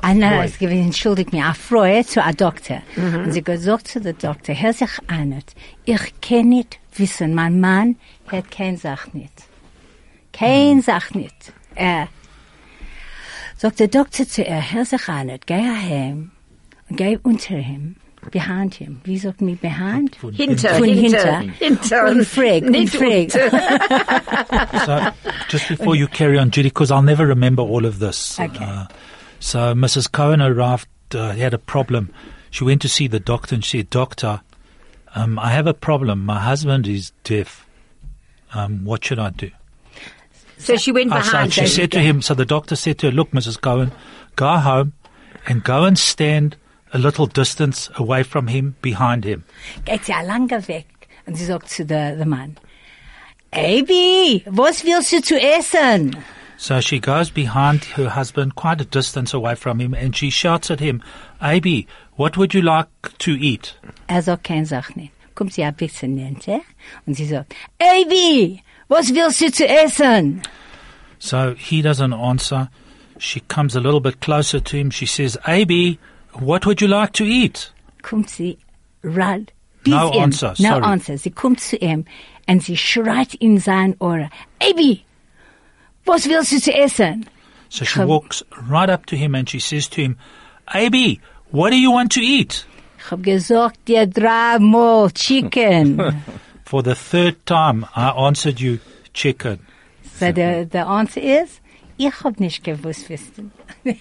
[SPEAKER 3] einer, es gewesen, entschuldigt mich, eine Frau zu einem Doktor. Und sie gesagt zu der Doktor, hör sich an, ich kann nicht wissen, mein Mann hat kein Sach nicht. Kein Sach nicht. Er, sagt der Doktor zu ihr, hör sich an, nicht. geh heim, und geh unter ihm, behind him. Wie sagt mir behind?
[SPEAKER 1] Hinter,
[SPEAKER 3] Von
[SPEAKER 1] hinter,
[SPEAKER 3] hinter.
[SPEAKER 1] hinter.
[SPEAKER 3] Und frag, und
[SPEAKER 1] Nicht
[SPEAKER 3] frag.
[SPEAKER 1] unter.
[SPEAKER 2] So, just before you carry on, Judy, because I'll never remember all of this.
[SPEAKER 3] Okay.
[SPEAKER 2] Uh, so Mrs. Cohen arrived, uh, had a problem. She went to see the doctor and she said, Doctor, um, I have a problem. My husband is deaf. Um, what should I do?
[SPEAKER 1] So she went
[SPEAKER 2] so
[SPEAKER 1] behind
[SPEAKER 2] she
[SPEAKER 1] him.
[SPEAKER 2] said to him, so the doctor said to her, look, Mrs. Cohen, go home and go and stand a little distance away from him, behind him.
[SPEAKER 3] geht sie lange weg. Und sie sagt zu der, der Mann, Abi, was willst du zu essen?
[SPEAKER 2] So she goes behind her husband, quite a distance away from him, and she shouts at him, Abi, what would you like to eat?
[SPEAKER 3] Er sagt kein Sach nicht. Kommt sie ein bisschen näher und sie sagt, Abi, was willst du zu essen?
[SPEAKER 2] So he doesn't answer. She comes a little bit closer to him. She says, Abi, what would you like to eat?
[SPEAKER 3] Kommt sie ran. bis
[SPEAKER 2] No
[SPEAKER 3] ihm.
[SPEAKER 2] answer,
[SPEAKER 3] No
[SPEAKER 2] sorry.
[SPEAKER 3] answer. Sie kommt zu ihm und sie schreit in sein Ohr, Abi, was willst du zu essen?
[SPEAKER 2] So she
[SPEAKER 3] Come.
[SPEAKER 2] walks right up to him and she says to him, Abi, what do you want to eat?
[SPEAKER 3] Ich hab gesagt dir dreimal Chicken.
[SPEAKER 2] For the third time, I answered you chicken.
[SPEAKER 3] so the, the answer is, ich hab nicht gewusst, wissen.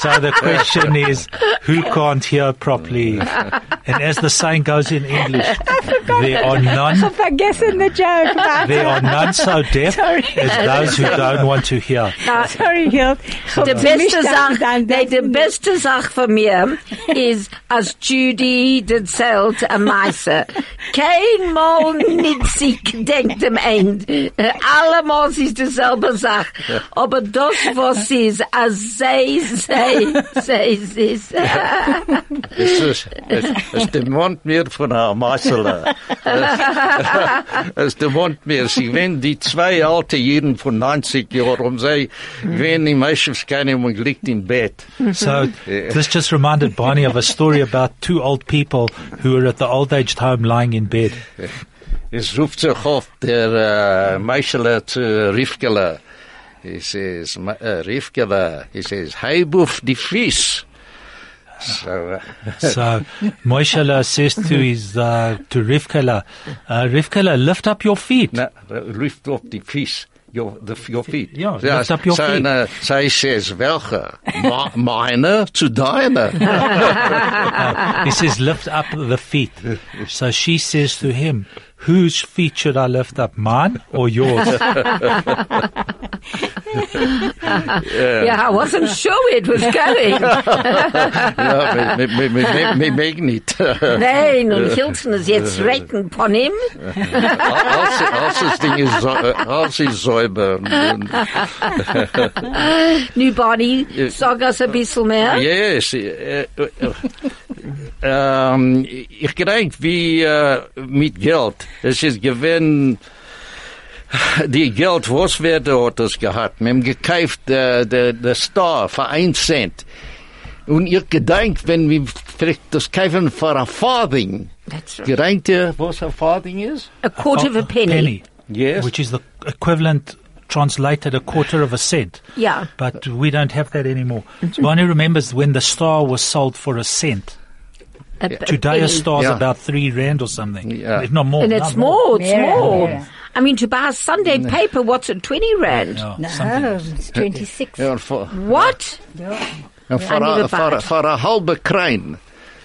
[SPEAKER 2] So the question is, who can't hear properly? And as the saying goes in English, there are none,
[SPEAKER 3] vergessen the joke.
[SPEAKER 2] there are none so deaf
[SPEAKER 3] Sorry.
[SPEAKER 2] as those who don't want to hear.
[SPEAKER 3] Sorry, Hild.
[SPEAKER 1] Die beste Sache, nee, die beste Sache von mir ist, als Judy erzählt am Meister. Kein Mal nicht sich denkt am Ende. Allemal ist dieselbe Sache. Aber das, was ist, als sei, sei, sei, ist.
[SPEAKER 4] Es ist, es, es demont mir von einer Meißele. Es demont mir, sie wenn die zwei alte Jeden von 90 Jahren um sie, wenn die meistens und liegt im Bett.
[SPEAKER 2] So this just reminded Barney of a story about two old people who were at the old aged home lying in bed.
[SPEAKER 4] Es ruft sich auf der äh, Meißele zu Rivkele. He says, "Ma- uh, Rivkele, he says, hey buff die Fies. So, uh,
[SPEAKER 2] So Moishela says to his uh, to Rivkala, uh, Rivkala, lift up your feet.
[SPEAKER 4] na, lift op die Fies. Your, the, your feet.
[SPEAKER 2] Yeah, lift up your
[SPEAKER 4] so,
[SPEAKER 2] feet.
[SPEAKER 4] Uh, so he says, welke? Ma- Meine to deine.
[SPEAKER 2] he says, lift up the feet. So she says to him, whose feet should I lift up, mine or yours?
[SPEAKER 1] Yeah, I wasn't sure where it was going.
[SPEAKER 4] ja, me, me, me, me, me mag niet.
[SPEAKER 1] Nein, und Hilton ist jetzt retten von ihm.
[SPEAKER 4] Als, als das Ding ist, so- äh, uh, als ist säuber. Und-
[SPEAKER 1] Nu, Bonnie, sag uns ein bisschen mehr.
[SPEAKER 4] Yes. Uh, uh, äh, äh, ähm, ich denke, wie äh, mit Geld. Es ist gewinn, die Geld, was wir dort das gehabt. Wir haben gekauft, der, der, der Star für ein Cent. Und ich gedenk, wenn wir vielleicht das kaufen für ein Farthing.
[SPEAKER 1] That's right.
[SPEAKER 4] Gedenkt ihr, was ein Farthing ist?
[SPEAKER 1] A quarter of a penny.
[SPEAKER 4] Yes.
[SPEAKER 2] Which is the equivalent, translated a quarter of a cent.
[SPEAKER 1] Yeah.
[SPEAKER 2] But we don't have that anymore. Bonnie remembers when the star was sold for a cent.
[SPEAKER 1] A, a
[SPEAKER 2] Today a
[SPEAKER 1] penny.
[SPEAKER 2] star's
[SPEAKER 4] Yeah.
[SPEAKER 2] about three rand or something.
[SPEAKER 4] Yeah.
[SPEAKER 2] If not more.
[SPEAKER 1] And it's more, it's
[SPEAKER 3] Yeah,
[SPEAKER 1] more.
[SPEAKER 3] yeah.
[SPEAKER 1] I mean, to buy a Sunday mm. paper, what's it, 20 rand?
[SPEAKER 2] Yeah,
[SPEAKER 3] No,
[SPEAKER 2] something.
[SPEAKER 3] it's 26.
[SPEAKER 4] Ja, und für,
[SPEAKER 1] What?
[SPEAKER 4] und für,
[SPEAKER 1] I never
[SPEAKER 4] ein- für,
[SPEAKER 1] bought.
[SPEAKER 4] für ein halber Krein.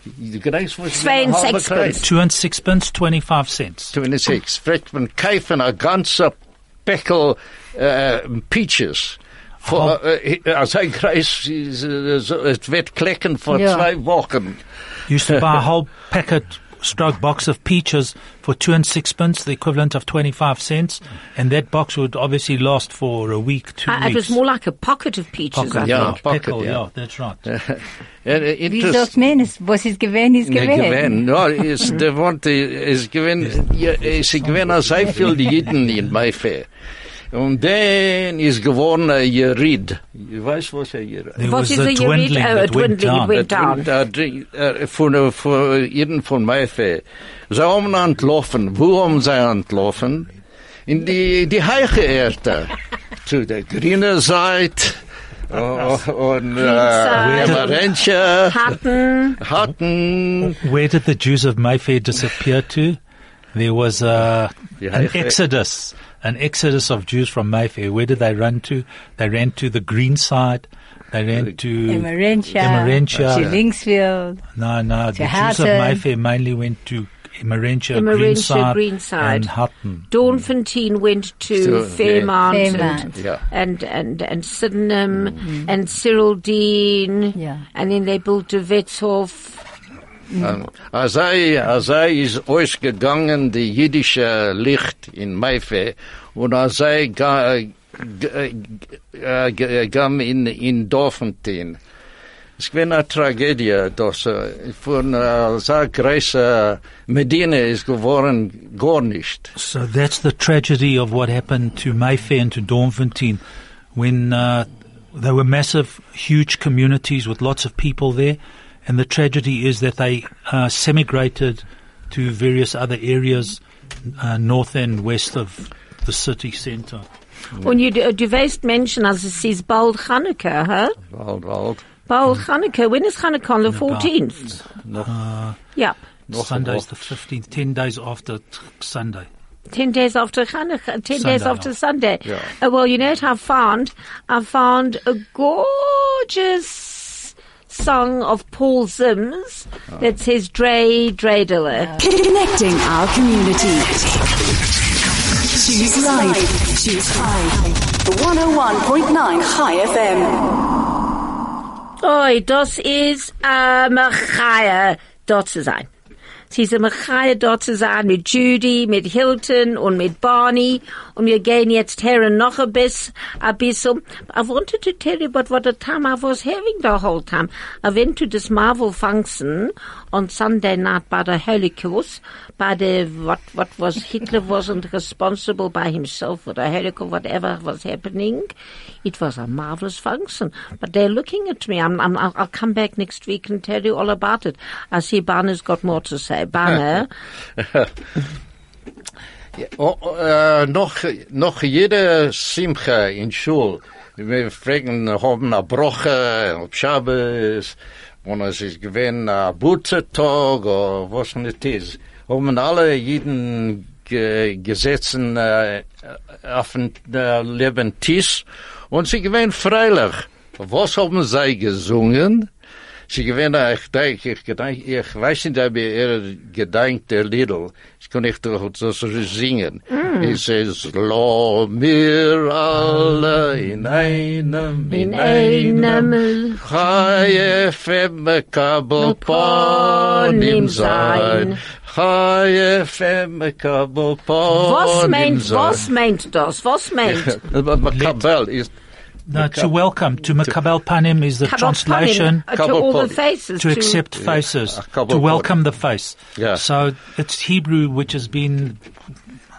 [SPEAKER 4] Du gedenkst, was
[SPEAKER 1] Zwei
[SPEAKER 4] ein
[SPEAKER 1] und
[SPEAKER 4] halber
[SPEAKER 1] sechs
[SPEAKER 4] Krein?
[SPEAKER 1] Pence.
[SPEAKER 2] Two and sixpence, 25 cents.
[SPEAKER 4] 26. Vielleicht man kaufen ein ganzer Päckel äh, uh, Peaches. Für, äh, uh, als ein Kreis, äh, so- es wird uh, klecken vor
[SPEAKER 3] Ja.
[SPEAKER 4] zwei Wochen.
[SPEAKER 2] Used to buy a whole packet stroke box of peaches for two and sixpence, the equivalent of 25 cents. And that box would obviously last for a week, two
[SPEAKER 1] Uh, it was more like a pocket of peaches,
[SPEAKER 2] Pocket,
[SPEAKER 1] I
[SPEAKER 4] Yeah. pocket,
[SPEAKER 2] Pickle,
[SPEAKER 4] yeah.
[SPEAKER 2] yeah, that's right.
[SPEAKER 4] En,
[SPEAKER 3] Wie
[SPEAKER 4] interest-
[SPEAKER 3] sagt man es? Was ist gewesen, ist
[SPEAKER 4] Nee,
[SPEAKER 3] gewesen.
[SPEAKER 4] gewinn. Ja, is, der want, is gewinn, ja, is gewinn als sehr viel Jiden in Mayfair. Und dann ist geworden eh, ein Jerid. Ich weiß, was ein Jerid
[SPEAKER 2] There
[SPEAKER 1] What
[SPEAKER 2] was
[SPEAKER 1] is
[SPEAKER 2] a
[SPEAKER 1] a Yerid?
[SPEAKER 2] dwindling
[SPEAKER 1] Oh, eh, a
[SPEAKER 2] that went
[SPEAKER 1] dwindling, it
[SPEAKER 2] down.
[SPEAKER 1] went down.
[SPEAKER 4] Da, da, von, von jeden von Mayfair. Sie haben entlaufen. Wo haben sie entlaufen? In die, die heiche Erde. Zu der grünen Seite. Oh, und, äh,
[SPEAKER 1] Seite.
[SPEAKER 4] Marentje.
[SPEAKER 1] Hatten,
[SPEAKER 4] Hatten.
[SPEAKER 2] Where did the Jews of Mayfair disappear to? There was uh, an exodus, an exodus of Jews from Mayfair. Where did they run to? They ran to the green side. They ran to
[SPEAKER 3] Emmerentia.
[SPEAKER 2] Emmerentia.
[SPEAKER 3] To Linksfield.
[SPEAKER 2] No, no. The
[SPEAKER 3] To
[SPEAKER 2] Jews of
[SPEAKER 3] Houghton.
[SPEAKER 2] Mayfair mainly went to Emmerentia,
[SPEAKER 1] Emmerentia,
[SPEAKER 2] Greenside,
[SPEAKER 1] Greenside.
[SPEAKER 2] and Houghton.
[SPEAKER 1] Doornfontein went to
[SPEAKER 4] So,
[SPEAKER 1] Fairmount,
[SPEAKER 3] Fairmount.
[SPEAKER 1] And,
[SPEAKER 4] Yeah.
[SPEAKER 1] and, and, and Sydenham mm-hmm. and Cyrildene.
[SPEAKER 3] Yeah.
[SPEAKER 1] And then they built a Wetzhof.
[SPEAKER 4] Um, die jüdische Licht in ga- g- äh, in, in Dorfentin. Es eine Tragödie, eh, dass äh, von so große eh, eh, Medina ist geworden gar nicht.
[SPEAKER 2] So that's the tragedy of what happened to Mayfair and to Doornfontein when uh, they were massive, huge communities with lots of people there. And the tragedy is that they uh, semigrated to various other areas uh, north and west of the city centre.
[SPEAKER 1] Und du, du weißt Menschen, also es ist bald Chanukah, huh?
[SPEAKER 4] Wald, Wald.
[SPEAKER 1] Bald Chanukah. When is Chanukah? On the 14th. Yep.
[SPEAKER 2] Sunday's the 15th, 10 days after t- Sunday.
[SPEAKER 1] Ten days after Hanukkah, ten
[SPEAKER 2] Sunday,
[SPEAKER 1] days after
[SPEAKER 2] yeah.
[SPEAKER 1] Sunday.
[SPEAKER 4] Yeah.
[SPEAKER 1] Uh, well, you know what I found? I found a gorgeous song of Paul Sims ah. that says Dre Dreidele.
[SPEAKER 6] Connecting our community. Choose life. Choose oh high. 101.9 Chai FM.
[SPEAKER 1] Oi, das is um, a Machaya dort zu sein. A Machaya dort zu sein mit Judy, mit Hilton und mit Barney. Um, und wir gehen jetzt her und noch ein bisschen, ein bisschen. I wanted to tell you about what the time I was having the whole time. I went to this Marvel function on Sunday night by the Holy Cross, by the, what, what was, Hitler wasn't responsible by himself for the Holocaust, whatever was happening. It was a marvelous function. But they're looking at me. I'm, I'm, I'll, I'll come back next week and tell you all about it. I see Barney's got more to say. Barney,
[SPEAKER 4] Oh, oh, äh, eh, noch, noch jede Simcha in Schul. Wir fragen, haben eine Broche, auf Shabbos, und es ist gewesen ein Butzetag, oder was nicht ist. Haben alle jeden ge, gesetzen äh, auf den äh, leben Tisch und sie gewesen freilich. Was haben sie gesungen? Sie gewesen, ich denke, ich gedenk, ich weiß nicht, ob ihr gedenkt der Liedl. Ich kann nicht doch so singen. Es ist, lo mir alle in einem,
[SPEAKER 1] In einem
[SPEAKER 4] Chai FM kabel sein. Chai FM kabel
[SPEAKER 1] Was
[SPEAKER 4] ponim
[SPEAKER 1] meint,
[SPEAKER 4] sein.
[SPEAKER 1] was meint das? Was meint?
[SPEAKER 4] Kabel ist
[SPEAKER 2] No, to welcome, to Makabel Panim is the
[SPEAKER 1] Kabel
[SPEAKER 2] translation
[SPEAKER 1] Panim, uh, to all the faces.
[SPEAKER 2] to accept faces,
[SPEAKER 4] a couple
[SPEAKER 2] to welcome the face.
[SPEAKER 4] Yeah.
[SPEAKER 2] So it's Hebrew which has been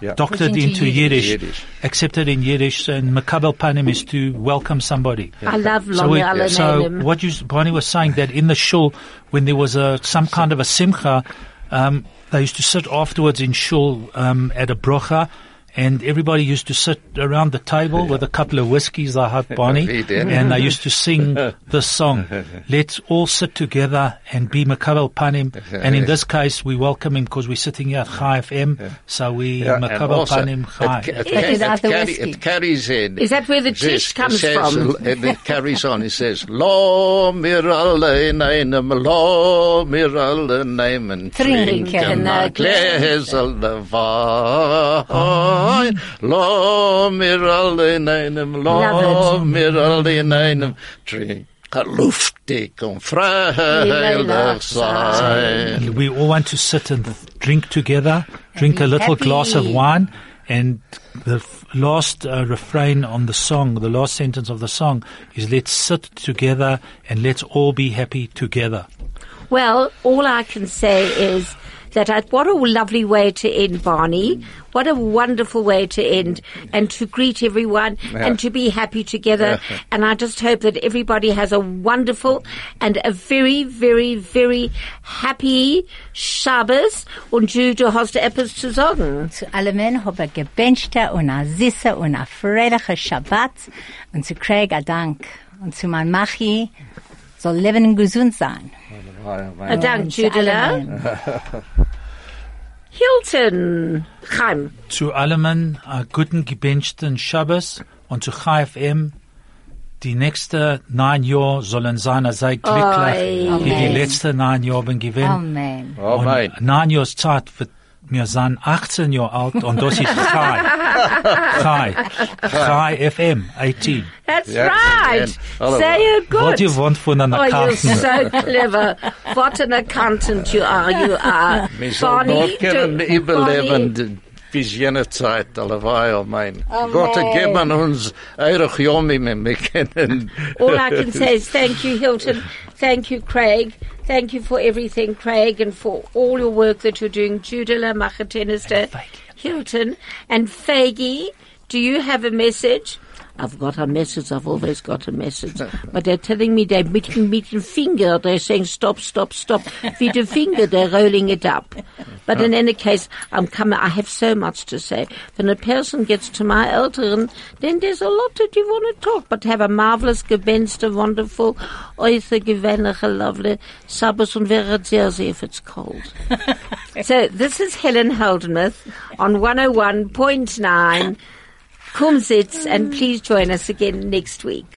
[SPEAKER 4] Yeah.
[SPEAKER 2] doctored
[SPEAKER 3] into
[SPEAKER 2] into Yiddish,
[SPEAKER 4] Yiddish.
[SPEAKER 2] accepted in Yiddish, and Makabel Panim is to welcome somebody.
[SPEAKER 1] I love
[SPEAKER 2] So,
[SPEAKER 1] Long
[SPEAKER 2] we-
[SPEAKER 1] Island
[SPEAKER 2] so what you, Barney was saying that in the shul, when there was a some kind of a simcha, um, they used to sit afterwards in shul um, at a brocha, and everybody used to sit around the table with a couple of whiskeys, I
[SPEAKER 4] had, Bonnie,
[SPEAKER 2] and they used to sing this song. Let's all sit together and be Makabel Panim. And in this case, we welcome him because we're sitting here at Chai FM, so we
[SPEAKER 4] Yeah, and
[SPEAKER 2] Makabel
[SPEAKER 4] also,
[SPEAKER 2] Panim
[SPEAKER 4] it,
[SPEAKER 2] Chai.
[SPEAKER 4] ca- it,
[SPEAKER 3] It is
[SPEAKER 4] ca-
[SPEAKER 3] out
[SPEAKER 4] it, carry, it carries in.
[SPEAKER 1] Is that where the
[SPEAKER 4] This-
[SPEAKER 1] tish comes
[SPEAKER 4] it says,
[SPEAKER 1] from?
[SPEAKER 4] It, it carries on. It says, Lo mir alle in einem, lo mir alle nehmen,
[SPEAKER 3] Trinken
[SPEAKER 4] trinken
[SPEAKER 3] a
[SPEAKER 4] a Gläserle Lo mir alle in einem, lo
[SPEAKER 1] Love
[SPEAKER 4] mir alle in einem, trinken luftig und freilich sein.
[SPEAKER 2] We all want to sit and drink together, drink a little
[SPEAKER 3] happy.
[SPEAKER 2] glass of wine, and the last uh, refrain on the song, the last sentence of the song is let's sit together and let's all be happy together.
[SPEAKER 1] Well, all I can say is that I, what a lovely way to end, Barney. What a wonderful way to end and to greet everyone and to be happy together. and I just hope that everybody has a wonderful and a very, very, very happy Shabbos. Und du, du hast etwas zu sagen.
[SPEAKER 3] Zu allen habe ich gewünschte und a süße und a freudige Shabbat und zu Craig a Dank und zu mein Machi soll leben und gesund sein.
[SPEAKER 1] A Dank,
[SPEAKER 3] Und zu
[SPEAKER 1] Judela. Hilton. Chaim.
[SPEAKER 2] Zu allemen a guten gebenchten Shabbos und zu Chai FM die nächste neun Jahre sollen sein, sei glücklich, wie die
[SPEAKER 3] Amen.
[SPEAKER 2] letzten neun Jahre gewesen.
[SPEAKER 3] Amen.
[SPEAKER 4] Oh.
[SPEAKER 2] Und neun Jahre Zeit wird wir sind 18 Jahre alt und das ist Chai. Chai. Chai FM 18.
[SPEAKER 1] That's
[SPEAKER 4] Yeah,
[SPEAKER 1] right.
[SPEAKER 4] and all
[SPEAKER 1] Say it good.
[SPEAKER 2] What do you want von einer
[SPEAKER 1] Oh, you're
[SPEAKER 2] Karte?
[SPEAKER 1] so clever. What an accountant you are. You are.
[SPEAKER 4] Wir sollen
[SPEAKER 1] Barney,
[SPEAKER 4] noch überleben bis jene Zeit, alleweil, oh, mein
[SPEAKER 3] Amen.
[SPEAKER 4] Oh, Gott, geben uns eure Jomim, wir können.
[SPEAKER 1] All I can say is thank you, Hilton. Thank you, Craig. Thank you for everything, Craig, and for all your work that you're doing. Judela Machatenister, Hilton, and Faggy. Do you have a message? I've got a message. I've always got a message. But they're telling me they're meeting, meeting finger. They're saying stop, stop, stop. With the finger, they're rolling it up. But in any case, I'm coming. I have so much to say. When a person gets to my Eltern, then there's a lot that you want to talk. But have a marvelous, gebenste, wonderful, äußer gewöhnliche, lovely Sabbath sehr, sehr if it's cold. so this is Helen Holdenmuth on 101.9. Kumsitz, and please join us again next week.